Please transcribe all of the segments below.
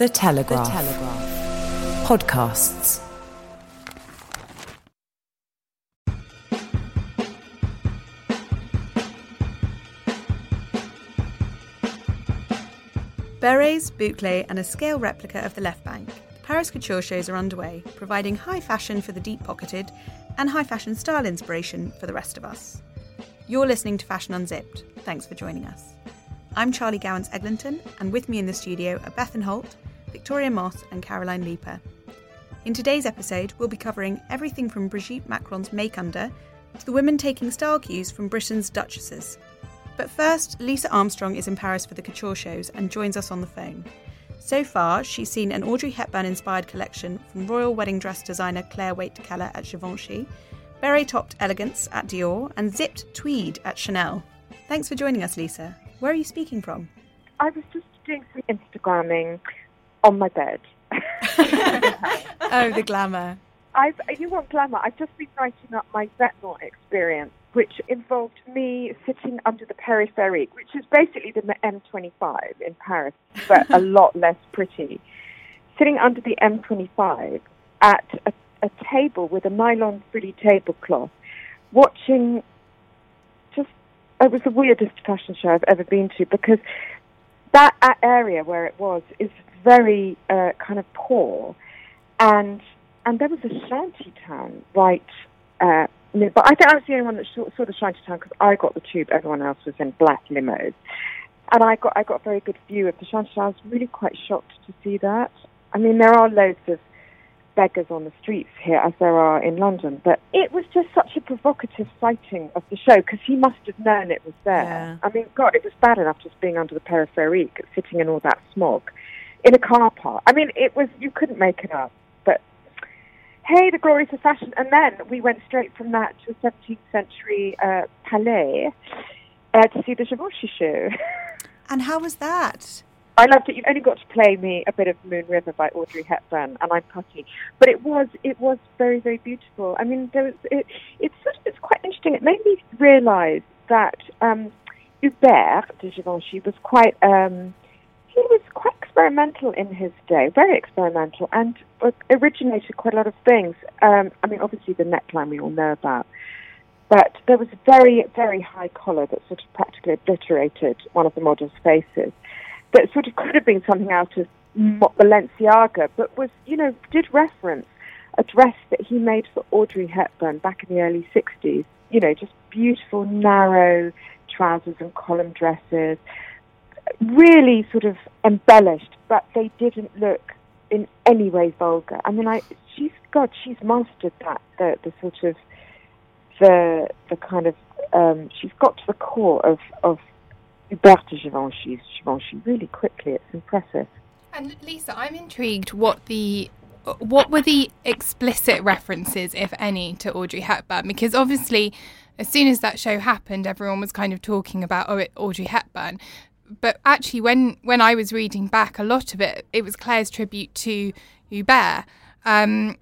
The Telegraph. The Telegraph. Podcasts. Berets, bouclés, and a scale replica of the left bank. Paris couture shows are underway, providing high fashion for the deep pocketed and high fashion style inspiration for the rest of us. You're listening to Fashion Unzipped. Thanks for joining us. I'm Charlie Gowans Eglinton, and with me in the studio are Bethan Holt, Victoria Moss, and Caroline Leaper. In today's episode, we'll be covering everything from Brigitte Macron's make under to the women taking style cues from Britain's duchesses. But first, Lisa Armstrong is in Paris for the couture shows and joins us on the phone. So far, she's seen an Audrey Hepburn inspired collection from royal wedding dress designer Clare Waight Keller at Givenchy, beret topped elegance at Dior, and zipped tweed at Chanel. Thanks for joining us, Lisa. Where are you speaking from? I was just doing some Instagramming on my bed. oh, the glamour. I've, you want glamour? I've just been writing up my Vêtements experience, which involved me sitting under the Périphérique, which is basically the M25 in Paris, but a lot less pretty. Sitting under the M25 at a, a table with a nylon frilly tablecloth, watching just, it was the weirdest fashion show I've ever been to because that area where it was is very uh, kind of poor, and and there was a shanty town right uh, near. But I think I was the only one that saw, saw the shanty town because I got the tube. Everyone else was in black limos, and I got I got a very good view of the shanty town. I was really quite shocked to see that. I mean, there are loads of beggars on the streets here as there are in London. But it was just such a provocative sighting of the show because he must have known it was there. Yeah. I mean, God, it was bad enough just being under the peripherique, sitting in all that smog in a car park. I mean, it was you couldn't make it up. But hey, the glories of fashion, and then we went straight from that to a 17th century uh, palais uh, to see the Givenchy show. And how was that? I loved it. You only got to play me a bit of Moon River by Audrey Hepburn, and I'm putty. But it was it was very very beautiful. I mean, there was it. It's sort of it's quite interesting. It made me realise that um, Hubert de Givenchy was quite um, he was quite experimental in his day, very experimental, and originated quite a lot of things. Um, I mean, obviously the neckline we all know about. But there was a very, very high collar that sort of practically obliterated one of the model's faces that sort of could have been something out of Balenciaga, but was, you know, did reference a dress that he made for Audrey Hepburn back in the early 60s. You know, just beautiful, narrow trousers and column dresses, really sort of embellished, but they didn't look in any way vulgar. I mean, I she's God, she's mastered that the the sort of the the kind of um, she's got to the core of of Hubert de Givenchy's Givenchy really quickly. It's impressive. And Lisa, I'm intrigued what the what were the explicit references, if any, to Audrey Hepburn? Because obviously, as soon as that show happened, everyone was kind of talking about oh, it, Audrey Hepburn. But actually, when when I was reading back, a lot of it it was Clare's tribute to Hubert. Um,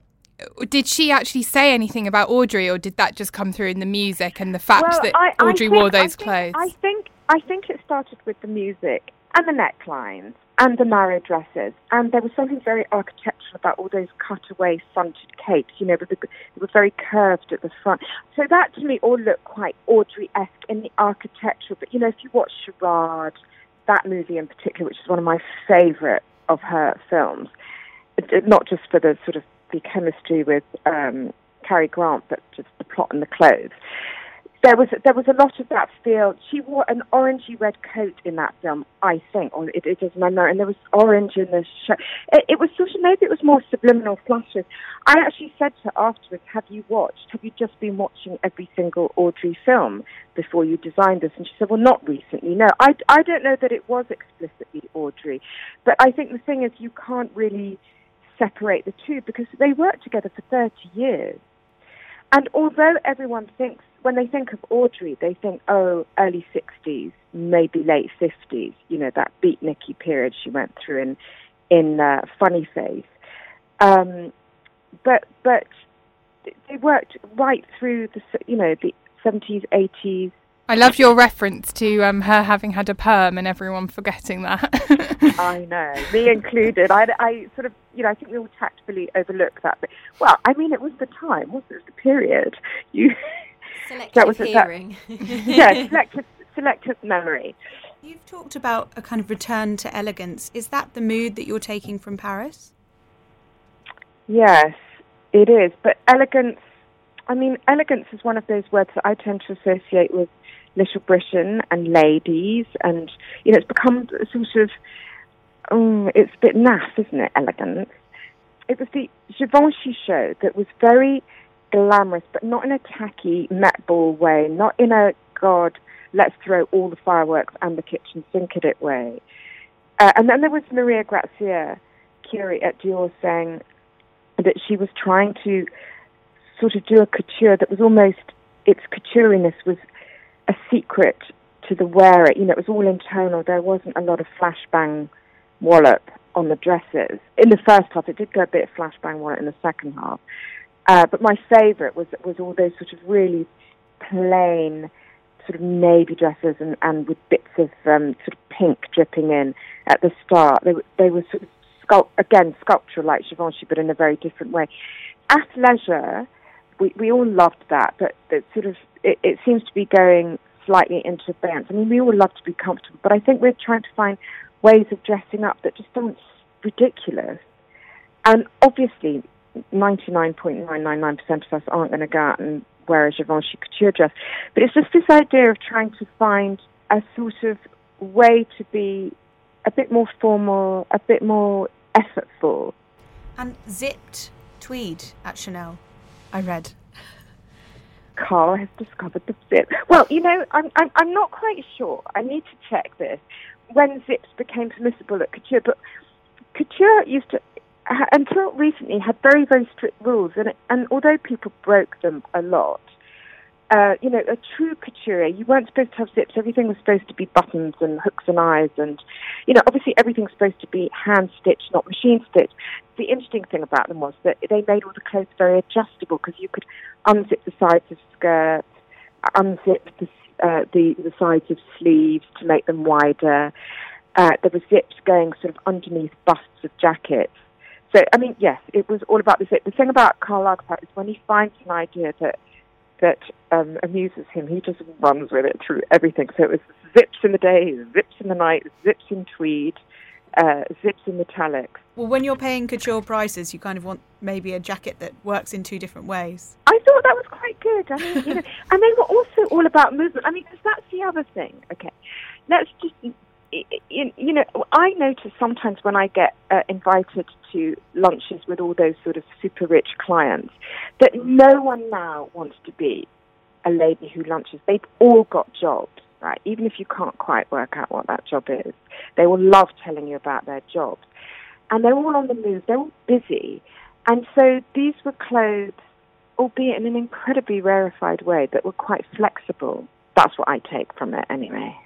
did she actually say anything about Audrey, or did that just come through in the music and the fact well, that I, Audrey think, wore those I think, clothes? I think I think it started with the music and the necklines and the narrow dresses. And there was something very architectural about all those cutaway fronted capes, you know, they were very curved at the front. So that to me all looked quite Audrey-esque in the architecture. But, you know, if you watch Charade, that movie in particular, which is one of my favourite of her films, not just for the sort of the chemistry with um, Cary Grant, but just the plot and the clothes there was there was a lot of that feel. She wore an orangey red coat in that film, I think, or it, it is memory, and there was orange in the shirt. It, it was sort of maybe it was more subliminal flashes. I actually said to her afterwards, "Have you watched? Have you just been watching every single Audrey film before you designed this?" And she said, "Well, not recently. No, I I don't know that it was explicitly Audrey, but I think the thing is you can't really separate the two because they worked together for thirty years." And although everyone thinks when they think of Audrey, they think, oh, early 60s, maybe late 50s, you know, that beatniky period she went through in, in uh, Funny Face. Um, but, but they worked right through the, you know, the 70s, 80s. I love your reference to um, her having had a perm and everyone forgetting that. I know, me included. I, I sort of, you know, I think we all tactfully overlook that. But well, I mean, it was the time, wasn't it? It was the period. You Selective that was hearing. That, yeah, selective, selective memory. You've talked about a kind of return to elegance. Is that the mood that you're taking from Paris? Yes, it is. But elegance, I mean, elegance is one of those words that I tend to associate with Little Britain and ladies, and you know, it's become sort of, um, it's a bit naff, isn't it? Elegance. It was the Givenchy show that was very glamorous, but not in a tacky Met Ball way, not in a God, let's throw all the fireworks and the kitchen sink at it way. Uh, and then there was Maria Grazia Chiuri at Dior saying that she was trying to sort of do a couture that was almost, its couturieriness was a secret to the wearer. You know, it was all internal. There wasn't a lot of flashbang wallop on the dresses. In the first half, it did go a bit flashbang wallop in the second half. Uh, but my favourite was was all those sort of really plain sort of navy dresses and, and with bits of um, sort of pink dripping in at the start. They, were, they were sort of sculpt, again sculptural like Givenchy, but in a very different way. Athleisure, we we all loved that, but it sort of it, it seems to be going slightly into abeyance. I mean, we all love to be comfortable, but I think we're trying to find ways of dressing up that just aren't ridiculous. And obviously, 99.999% of us aren't going to go out and wear a Givenchy couture dress. But it's just this idea of trying to find a sort of way to be a bit more formal, a bit more effortful. And zipped tweed at Chanel, I read. Karl has discovered the zip. Well, you know, I'm, I'm, I'm not quite sure. I need to check this. When zips became permissible at couture, but couture used to until recently had very very strict rules, and and although people broke them a lot, uh, you know, a true couture, you weren't supposed to have zips. Everything was supposed to be buttons and hooks and eyes, and you know, obviously everything's supposed to be hand stitched, not machine stitched. The interesting thing about them was that they made all the clothes very adjustable because you could unzip the sides of skirts, unzip the uh, the the sides of sleeves to make them wider. Uh, there were zips going sort of underneath busts of jackets. So, I mean, yes, it was all about this. The thing about Karl Lagerfeld is when he finds an idea that that um, amuses him, he just runs with it through everything. So it was zips in the day, zips in the night, zips in tweed, uh, zips in metallics. Well, when you're paying couture prices, you kind of want maybe a jacket that works in two different ways. I thought that was quite good. I mean, you know, and they were also all about movement. I mean, because that's the other thing. Okay, let's just you, know, I notice sometimes when I get uh, invited to lunches with all those sort of super rich clients that no one now wants to be a lady who lunches. They've all got jobs, right? Even if you can't quite work out what that job is, they will love telling you about their jobs. And they're all on the move, they're all busy. And so these were clothes, albeit in an incredibly rarefied way, that were quite flexible. That's what I take from it anyway.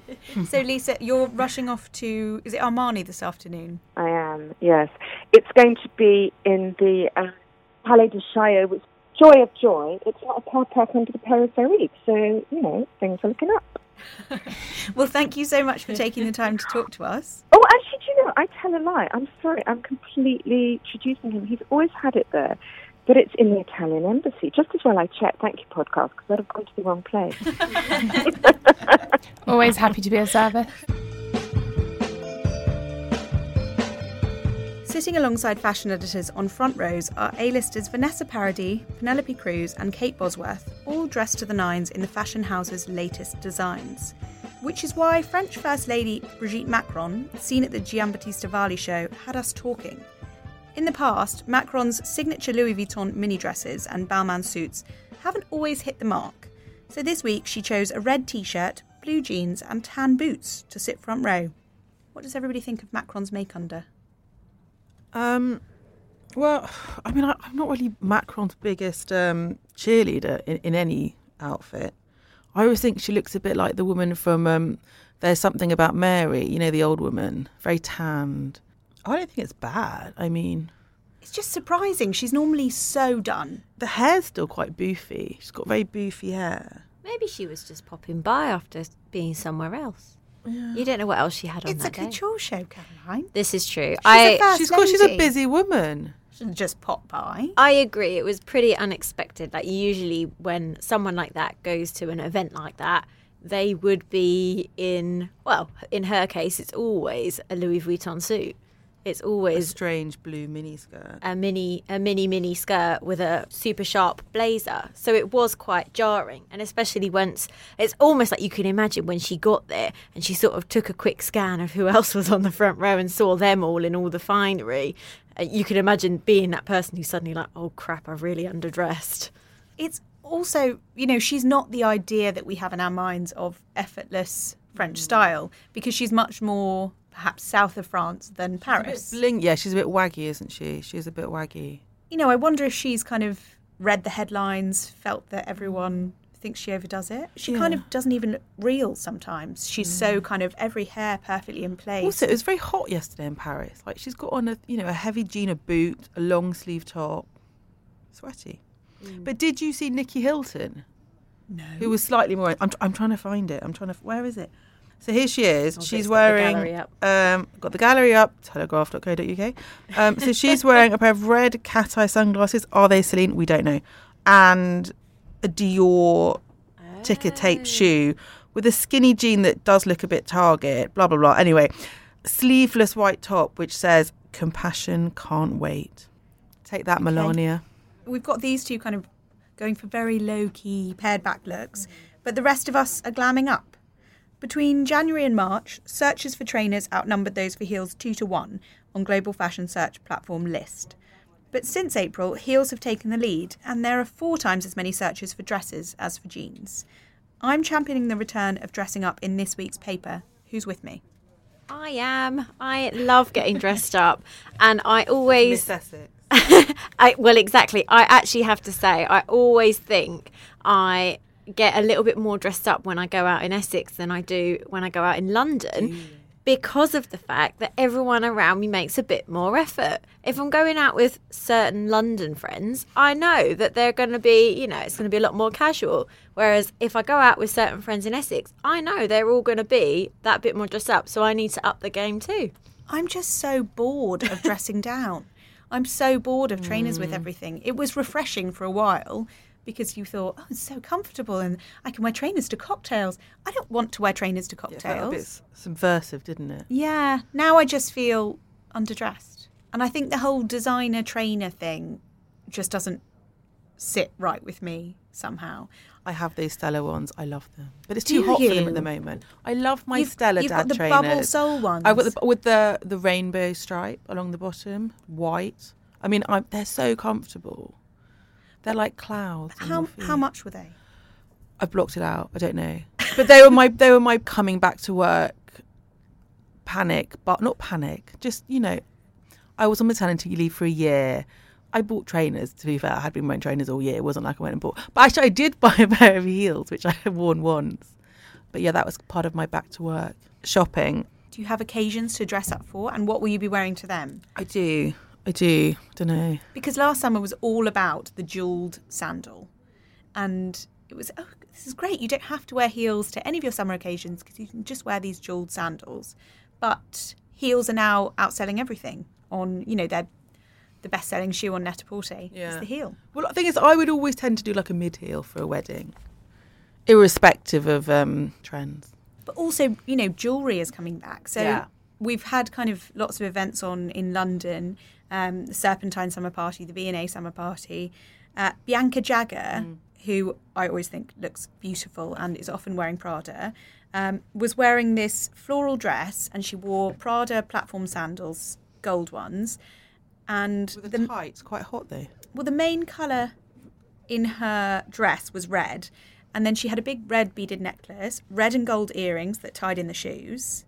so, Lisa, you're rushing off to, is it Armani this afternoon? I am, yes. It's going to be in the uh, Palais de Chaillot, which joy of joy. It's not a car park under the Peripherie, so, you know, things are looking up. well, thank you so much for taking the time to talk to us. Oh, actually, do you know, I tell a lie. I'm sorry. I'm completely traducing him. He's always had it there. But it's in the Italian embassy. Just as well I checked. Thank you, podcast, because I'd have gone to the wrong place. Always happy to be of service. Sitting alongside fashion editors on front rows are A-listers Vanessa Paradis, Penelope Cruz, and Kate Bosworth, all dressed to the nines in the fashion house's latest designs. Which is why French First Lady Brigitte Macron, seen at the Giambattista Valli show, had us talking. In the past, Macron's signature Louis Vuitton mini dresses and Balmain suits haven't always hit the mark. So this week she chose a red t shirt, blue jeans, and tan boots to sit front row. What does everybody think of Macron's make under? Um, well, I mean, I, am not really Macron's biggest um, cheerleader in, in, any outfit. I always think she looks a bit like the woman from um, There's Something About Mary, you know, the old woman, very tanned. I don't think it's bad. I mean, it's just surprising. She's normally so done. The hair's still quite boofy. She's got very boofy hair. Maybe she was just popping by after being somewhere else. Yeah. You don't know what else she had on it's that day. It's a couture show, Caroline. This is true. She's I, she's got, she's a busy woman. She not just pop by. I agree. It was pretty unexpected. Like usually when someone like that goes to an event like that, they would be in well, in her case, it's always a Louis Vuitton suit. It's always a strange blue mini skirt. A mini a mini mini skirt with a super sharp blazer. So it was quite jarring. And especially once it's almost like you can imagine when she got there and she sort of took a quick scan of who else was on the front row and saw them all in all the finery. Uh, you can imagine being that person who's suddenly like, "Oh crap, I've really underdressed." It's also, you know, she's not the idea that we have in our minds of effortless French mm. style because she's much more perhaps south of France than Paris. Bling- yeah, she's a bit waggy, isn't she? She's a bit waggy. You know, I wonder if she's kind of read the headlines, felt that everyone thinks she overdoes it. She yeah. kind of doesn't even look real sometimes. She's mm. so kind of every hair perfectly in place. Also, it was very hot yesterday in Paris. Like she's got on a you know a heavy jean, a boot, a long sleeve top, sweaty. Mm. But did you see Nicky Hilton? No. Who was slightly more. I'm, I'm trying to find it. I'm trying to. Where is it? So here she is. Oh, she's wearing. Um, got the gallery up. Telegraph.co.uk. Um, so she's wearing a pair of red cat eye sunglasses. Are they Celine? We don't know. And a Dior oh. ticker tape shoe with a skinny jean that does look a bit Target. Blah blah blah. Anyway, sleeveless white top which says "Compassion can't wait." Take that, okay. Melania. We've got these two kind of going for very low key pared back looks, but the rest of us are glamming up. Between January and March, searches for trainers outnumbered those for heels 2 to 1 on global fashion search platform Lyst. But since April, heels have taken the lead, and there are four times as many searches for dresses as for jeans. I'm championing the return of dressing up in this week's paper. Who's with me? I am. I love getting dressed up, and I always. I, well, exactly. I actually have to say, I always think I get a little bit more dressed up when I go out in Essex than I do when I go out in London. Because of the fact that everyone around me makes a bit more effort. If I'm going out with certain London friends, I know that they're going to be, you know, it's going to be a lot more casual. Whereas if I go out with certain friends in Essex, I know they're all going to be that bit more dressed up. So I need to up the game too. I'm just so bored of dressing down. I'm so bored of trainers mm. with everything. It was refreshing for a while because you thought, oh, it's so comfortable and I can wear trainers to cocktails. I don't want to wear trainers to cocktails. Yeah, a bit subversive, didn't it? Yeah. Now I just feel underdressed. And I think the whole designer trainer thing just doesn't sit right with me somehow. I have these Stella ones. I love them, but it's too hot you? for them at the moment. I love my you've, Stella you've dad got the trainers. bubble sole ones. I've got the with the the rainbow stripe along the bottom, white. I mean, I'm, they're so comfortable. They're like clouds. How how much were they? I've blocked it out. I don't know. But they were my they were my coming back to work panic, but not panic. Just you know, I was on maternity leave for a year. I bought trainers. To be fair, I had been wearing trainers all year. It wasn't like I went and bought. But actually, I did buy a pair of heels, which I had worn once. But yeah, that was part of my back to work shopping. Do you have occasions to dress up for, and what will you be wearing to them? I do. I do. I don't know. Because last summer was all about the jewelled sandal. And it was, oh, this is great. You don't have to wear heels to any of your summer occasions because you can just wear these jewelled sandals. But heels are now outselling everything on, you know, they're the best selling shoe on Net-a-Porter Yeah. is the heel. Well, the thing is, I would always tend to do like a mid heel for a wedding, irrespective of um, trends. But also, you know, jewellery is coming back. So Yeah. We've had kind of lots of events on in London, um, the Serpentine Summer Party, the V&A Summer Party. Uh, Bianca Jagger, who I always think looks beautiful and is often wearing Prada, um, was wearing this floral dress and she wore Prada platform sandals, gold ones. And With the tights, quite hot though. well, the main colour in her dress was red, and then she had a big red beaded necklace, red and gold earrings that tied in the shoes,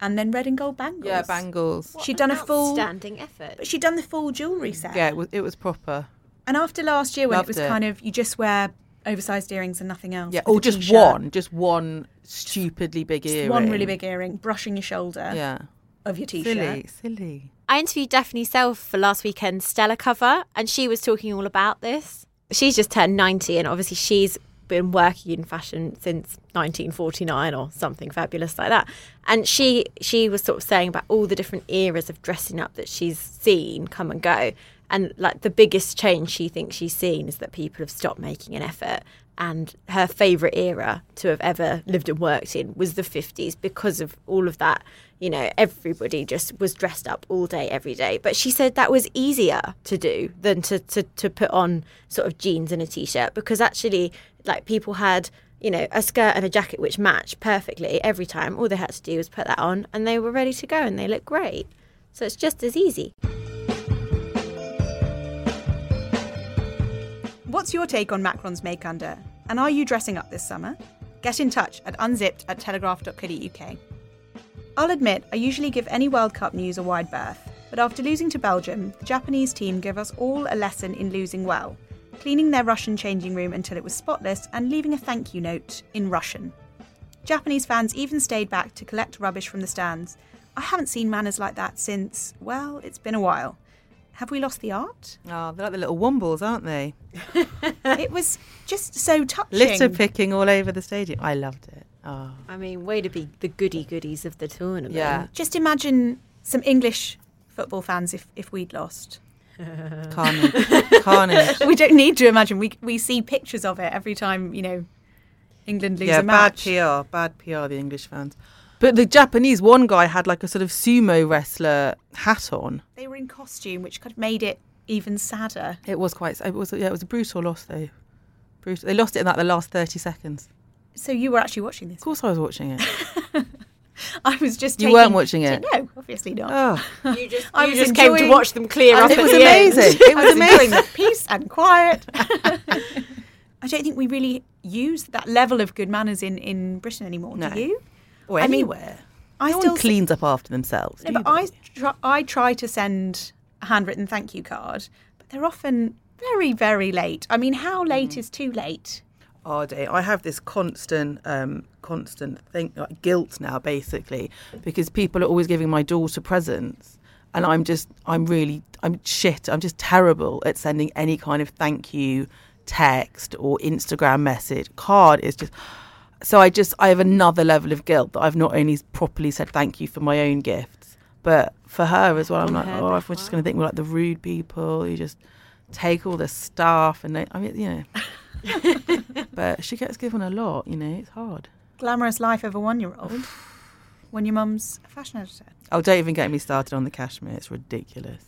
and then red and gold bangles. Yeah, bangles. She'd done a full standing effort. but she'd done the full jewellery set. Yeah, it was, it was proper. And after last year, when Loved it was it. kind of you just wear oversized earrings and nothing else. Yeah, or just t-shirt, one, just one stupidly big just earring. one really big earring, brushing your shoulder Yeah. of your t-shirt. Silly, silly. I interviewed Daphne Selfe for last weekend's Stella cover, and she was talking all about this. She's just turned 90, and obviously she's been working in fashion since 1949 or something fabulous like that. And she she was sort of saying about all the different eras of dressing up that she's seen come and go. And like the biggest change she thinks she's seen is that people have stopped making an effort. And her favourite era to have ever lived and worked in was the 50s because of all of that. You know, everybody just was dressed up all day, every day. But she said that was easier to do than to, to, to put on sort of jeans and a t shirt because actually, like, people had, you know, a skirt and a jacket which matched perfectly every time. All they had to do was put that on and they were ready to go and they looked great. So it's just as easy. What's your take on Macron's make under? And are you dressing up this summer? Get in touch at unzipped at telegraph.co.uk. I'll admit, I usually give any World Cup news a wide berth, but after losing to Belgium, the Japanese team gave us all a lesson in losing well, cleaning their Russian changing room until it was spotless and leaving a thank you note in Russian. Japanese fans even stayed back to collect rubbish from the stands. I haven't seen manners like that since, well, it's been a while. Have we lost the art? Oh, they're like the little wombles, aren't they? it was just so touching. Litter picking all over the stadium. I loved it. Oh. I mean, way to be the goody goodies of the tournament. Yeah. Just imagine some English football fans if, if we'd lost. Carnage. Carnage. we don't need to imagine. We we see pictures of it every time you know England lose yeah, a match. bad PR. Bad PR, the English fans. But the Japanese, one guy had like a sort of sumo wrestler hat on. They were in costume, which kind of made it even sadder. It was quite. It was. Yeah, it was a brutal loss though. Brutal. They lost it in like the last thirty seconds. So you were actually watching this? Of course, I was watching it. I was just. You taking- weren't watching it? No, obviously not. Oh, You just, I you was just came to watch them clear I up was- at it was end. amazing. It I was was amazing. peace and quiet. I don't think we really use that level of good manners in, in Britain anymore. No. Do you? Or I mean, anywhere. I no still one s- cleans up after themselves. No, but? I try, I try to send a handwritten thank you card, but they're often very, very late. I mean, how late Mm. is too late? Oh, dear. I have this constant, um, constant thing, like guilt now, basically, because people are always giving my daughter presents, and I'm just, I'm really, I'm shit. I'm just terrible at sending any kind of thank you text or Instagram message. Card is just. So I just, I have another level of guilt that I've not only properly said thank you for my own gifts, but for her as well. I'm like, oh, I'm bit just going to think we're like the rude people who just take all the stuff and they, I mean, you know. but she gets given a lot, you know, it's hard. Glamorous life of a one-year-old when your mum's a fashion editor. Oh, don't even get me started on the cashmere. It's ridiculous.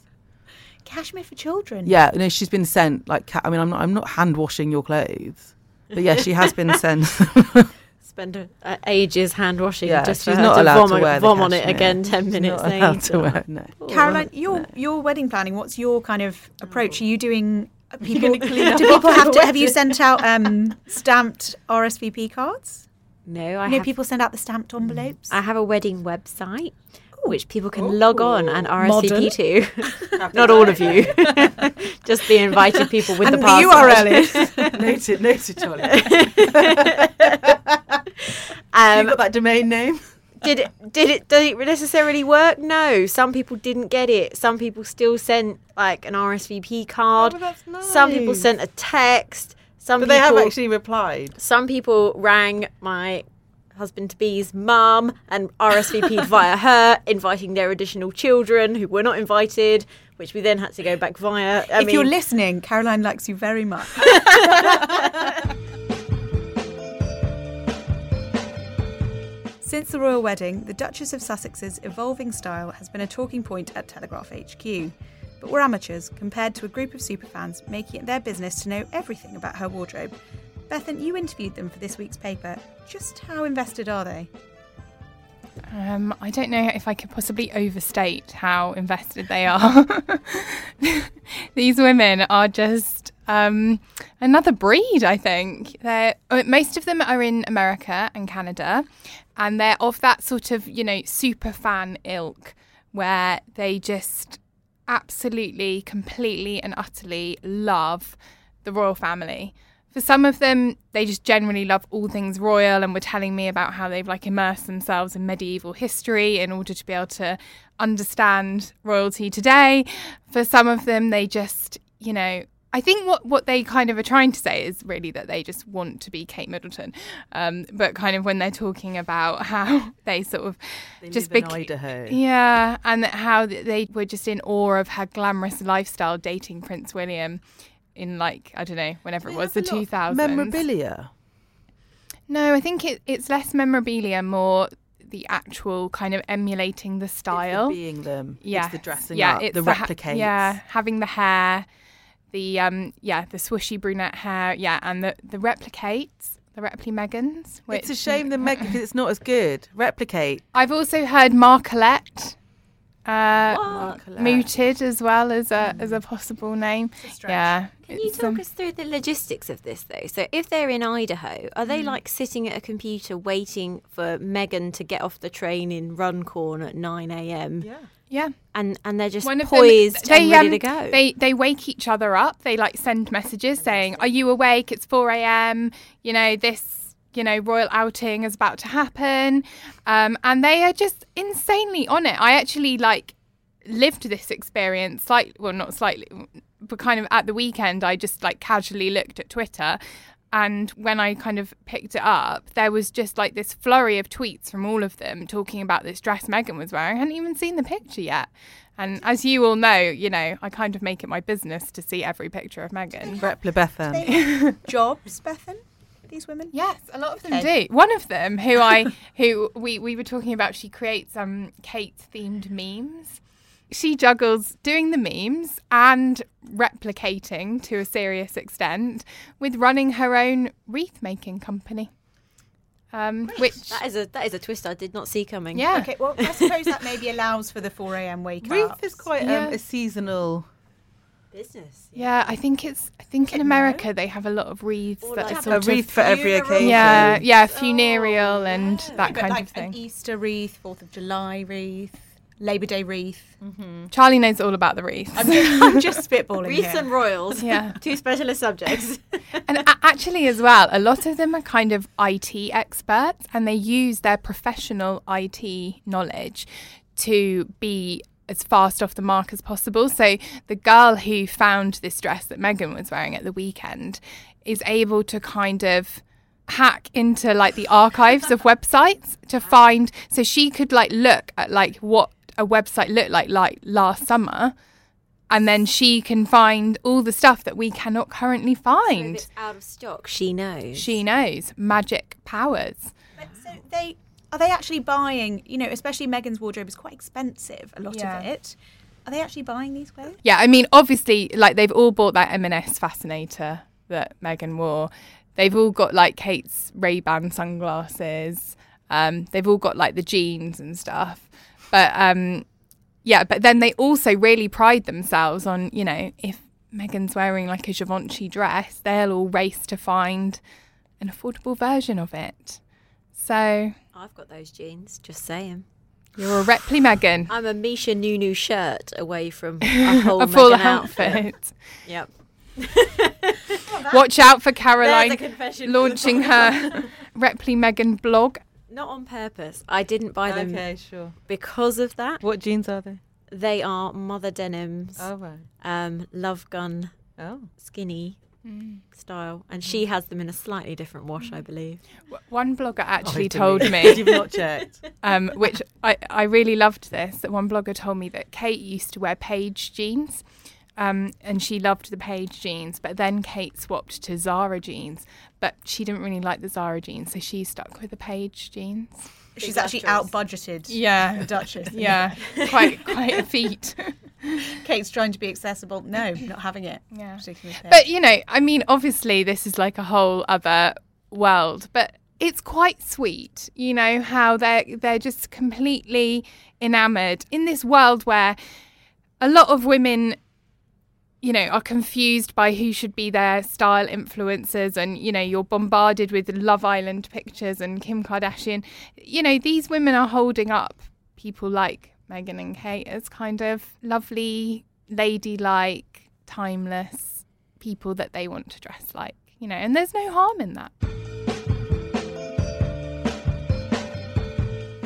Cashmere for children. Yeah, no, she's been sent like. Ca- I mean, I'm not. I'm not hand washing your clothes, but yeah, she has been sent. Spend uh, ages hand washing Yeah, just she's for her not to allowed to wear the vom on it again 10 She's minutes not allowed later. to wear. No. Caroline, your your wedding planning. What's your kind of approach? Are you doing people? gonna clean do people have to? Have you sent out um, stamped RSVP cards? No, I You know, have, people send out the stamped envelopes. I have a wedding website which people can log on and RSVP Modern. to. Not all of you, just the invited people with and the the password. URL is noted, noted, Charlie. Um, you got that domain name? did it did it did it necessarily work? No. Some people didn't get it. Some people still sent like an RSVP card. Oh, but that's Some people sent a text. Some But people they have actually replied. some people rang my husband to be's mum and RSVP'd via her, inviting their additional children who were not invited, which we then had to go back via. I if mean, you're listening, Caroline likes you very much. Since the royal wedding, the Duchess of Sussex's evolving style has been a talking point at Telegraph HQ. But we're amateurs compared to a group of superfans making it their business to know everything about her wardrobe. Bethan, you interviewed them for this week's paper. Just how invested are they? Um, I don't know if I could possibly overstate how invested they are. These women are just um, another breed, I think. They're, uh, most of them are in America and Canada, and they're of that sort of, you know, super fan ilk where they just absolutely, completely, and utterly love the royal family for some of them, they just generally love all things royal and were telling me about how they've like immersed themselves in medieval history in order to be able to understand royalty today. For some of them, they just, you know, I think what, what they kind of are trying to say is really that they just want to be Kate Middleton, um, but kind of when they're talking about how they sort of they just live Idaho, yeah, and how they were just in awe of her glamorous lifestyle dating Prince William in like I don't know whenever it was the two thousands. Memorabilia. No, I think it, it's less memorabilia, more the actual kind of emulating the style, the being them. Yeah, it's the dressing yeah, up, it's the, the replicate. yeah, having the hair, the um, yeah, the swooshy brunette hair, yeah, and the the replicates. The Repli Meghans. It's a shame the Meg because it's not as good. Replicate. I've also heard Marcolette uh, mooted as well as a as a possible name. A yeah. Can you talk um, us through the logistics of this though? So if they're in Idaho, are they mm. like sitting at a computer waiting for Meghan to get off the train in Runcorn at nine a.m.? Yeah. Yeah, and and they're just One poised them, they, and ready um, to go. They they wake each other up. They like send messages saying, "Are you awake? It's four a.m. You know this you know, royal outing is about to happen. Um, and they are just insanely on it. I actually like lived this experience slightly, well, not slightly, but kind of at the weekend, I just like casually looked at Twitter. And when I kind of picked it up, there was just like this flurry of tweets from all of them talking about this dress Meghan was wearing. I hadn't even seen the picture yet. And as you all know, you know, I kind of make it my business to see every picture of Meghan. Repli Bethan. Jobs, Bethan? These women? Yes, a lot of them okay. do. One of them, who I, who we we were talking about, she creates um Kate themed memes. She juggles doing the memes and replicating to a serious extent with running her own wreath making company. Um, which that is a that is a twist I did not see coming. Yeah. Okay. Well, I suppose that maybe allows for the four a.m. wake up. Wreath is quite yeah. um, a seasonal business. Yeah. yeah, I think it's. I think in America know? they have a lot of wreaths or that like are a wreath for every occasion. Yeah, yeah, funereal oh, and yeah. that kind like of thing. An Easter wreath, Fourth of July wreath. Labor Day wreath. Mm-hmm. Charlie knows all about the wreaths. I'm just, I'm just spitballing. Wreaths and royals. Yeah. Two specialist subjects. and a- actually, as well, a lot of them are kind of IT experts and they use their professional IT knowledge to be as fast off the mark as possible. So the girl who found this dress that Meghan was wearing at the weekend is able to kind of hack into like the archives of websites to find so she could like look at like what a website looked like like last summer and then she can find all the stuff that we cannot currently find. So out of stock, she knows. She knows magic powers. But, so they are they actually buying? You know, especially Meghan's wardrobe is quite expensive. A lot yeah. of it. Are they actually buying these clothes? Yeah, I mean, obviously, like they've all bought that M&S fascinator that Meghan wore. They've all got like Kate's Ray Ban sunglasses. Um, they've all got like the jeans and stuff. But um, yeah, but then they also really pride themselves on, you know, if Meghan's wearing like a Givenchy dress, they'll all race to find an affordable version of it. So I've got those jeans, just saying. You're a Repli Meghan. I'm a Misha Nonoo shirt away from a whole a full Meghan outfit. outfit. yep. Watch out for Caroline launching her Repli Meghan blog. Not on purpose. I didn't buy them. Okay, sure. Because of that. What jeans are they? They are mother denims. Oh right. Um, love gun. Oh. Skinny mm. style, and she has them in a slightly different wash, I believe. One blogger actually told me, you've not checked, um, which I I really loved this. That one blogger told me that Kate used to wear Paige jeans. Um, and she loved the Paige jeans, but then Kate swapped to Zara jeans, but she didn't really like the Zara jeans, so she stuck with the Paige jeans. She's actually out budgeted. Yeah, the Duchess. Yeah, quite quite a feat. Kate's trying to be accessible. No, not having it. Yeah, but you know, I mean, obviously, this is like a whole other world, but it's quite sweet. You know how they're they're just completely enamored in this world where a lot of women you know, are confused by who should be their style influencers, and you know, you're bombarded with Love Island pictures and Kim Kardashian. You know, these women are holding up people like Meghan and Kate as kind of lovely, ladylike, timeless people that they want to dress like. You know, and there's no harm in that.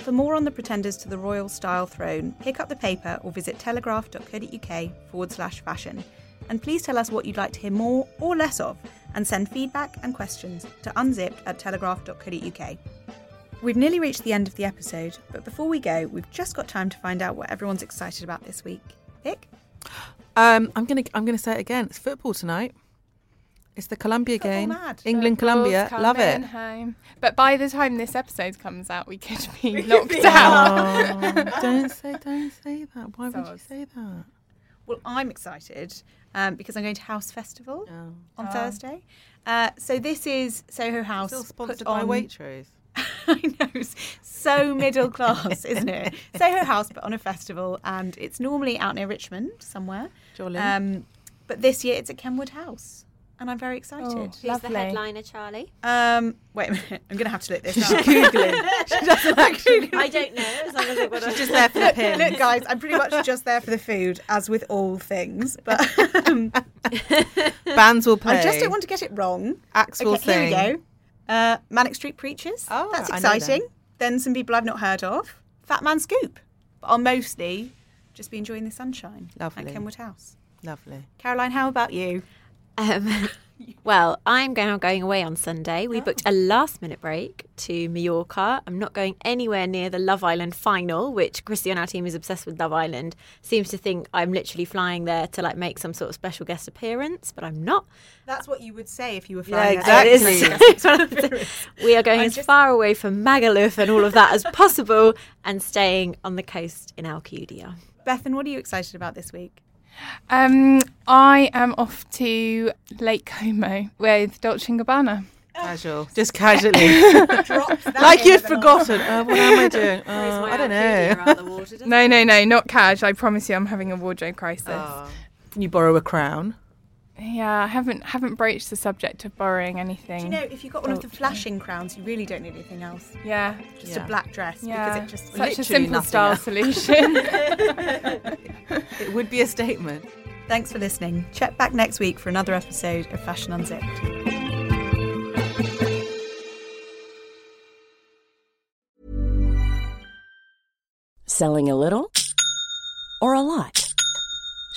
For more on the pretenders to the royal style throne, pick up the paper or visit telegraph.co.uk forward slash fashion. And please tell us what you'd like to hear more or less of, and send feedback and questions to unzipped at telegraph.co.uk. We've nearly reached the end of the episode, but before we go, we've just got time to find out what everyone's excited about this week. Vic? Um, I'm gonna I'm gonna say it again. It's football tonight. It's the Colombia Football game. mad. England Colombia. Love it. Home. But by the time this episode comes out, we could be locked out. Oh, don't say don't say that. Why would you say that? Well, I'm excited um, because I'm going to House Festival Oh. on Thursday. Uh, so this is Soho House. Still sponsored put by on- Waitrose. I know, so middle class, isn't it? Soho House, but on a festival, and it's normally out near Richmond somewhere. Jolly. Um, but this year it's at Kenwood House, and I'm very excited. Oh, Who's Lovely. the headliner, Charlie? Um, wait a minute, I'm going to have to look this up. Googling. she doesn't like Googling. I don't know. As long as I've got a... Just there for the Look, pins. look, guys, I'm pretty much just there for the food, as with all things. But um, Bands will play. I just don't want to get it wrong. Acts will okay, sing. here we go. Uh, Manic Street Preachers. Oh, that's I know exciting. Then some people I've not heard of. Fat Man Scoop. But I'll mostly just be enjoying the sunshine Lovely. at Kenwood House. Lovely. Caroline, how about you? Um, well, I'm now going away on Sunday. We oh. booked a last minute break to Mallorca. I'm not going anywhere near the Love Island final, which Christy on our team is obsessed with Love Island. Seems to think I'm literally flying there to like make some sort of special guest appearance, but I'm not. That's what you would say if you were Yeah, flying exactly. we are going I'm as just- far away from Magaluf and all of that as possible and staying on the coast in Alcudia. Bethan, what are you excited about this week? Um, I am off to Lake Como with Dolce & Gabbana. Casual. Just casually. Like you'd forgotten. Uh, what am I doing? Uh, I don't know. No, no, no, not cash. I promise you, I'm having a wardrobe crisis. Can you borrow a crown? Yeah, I haven't haven't broached the subject of borrowing anything. Do you know, if you've got one of the flashing crowns, you really don't need anything else. Yeah, Just Yeah. a black dress yeah. because it just Such a simple style else. solution. It would be a statement. Thanks for listening. Check back next week for another episode of Fashion Unzipped. Selling a little or a lot?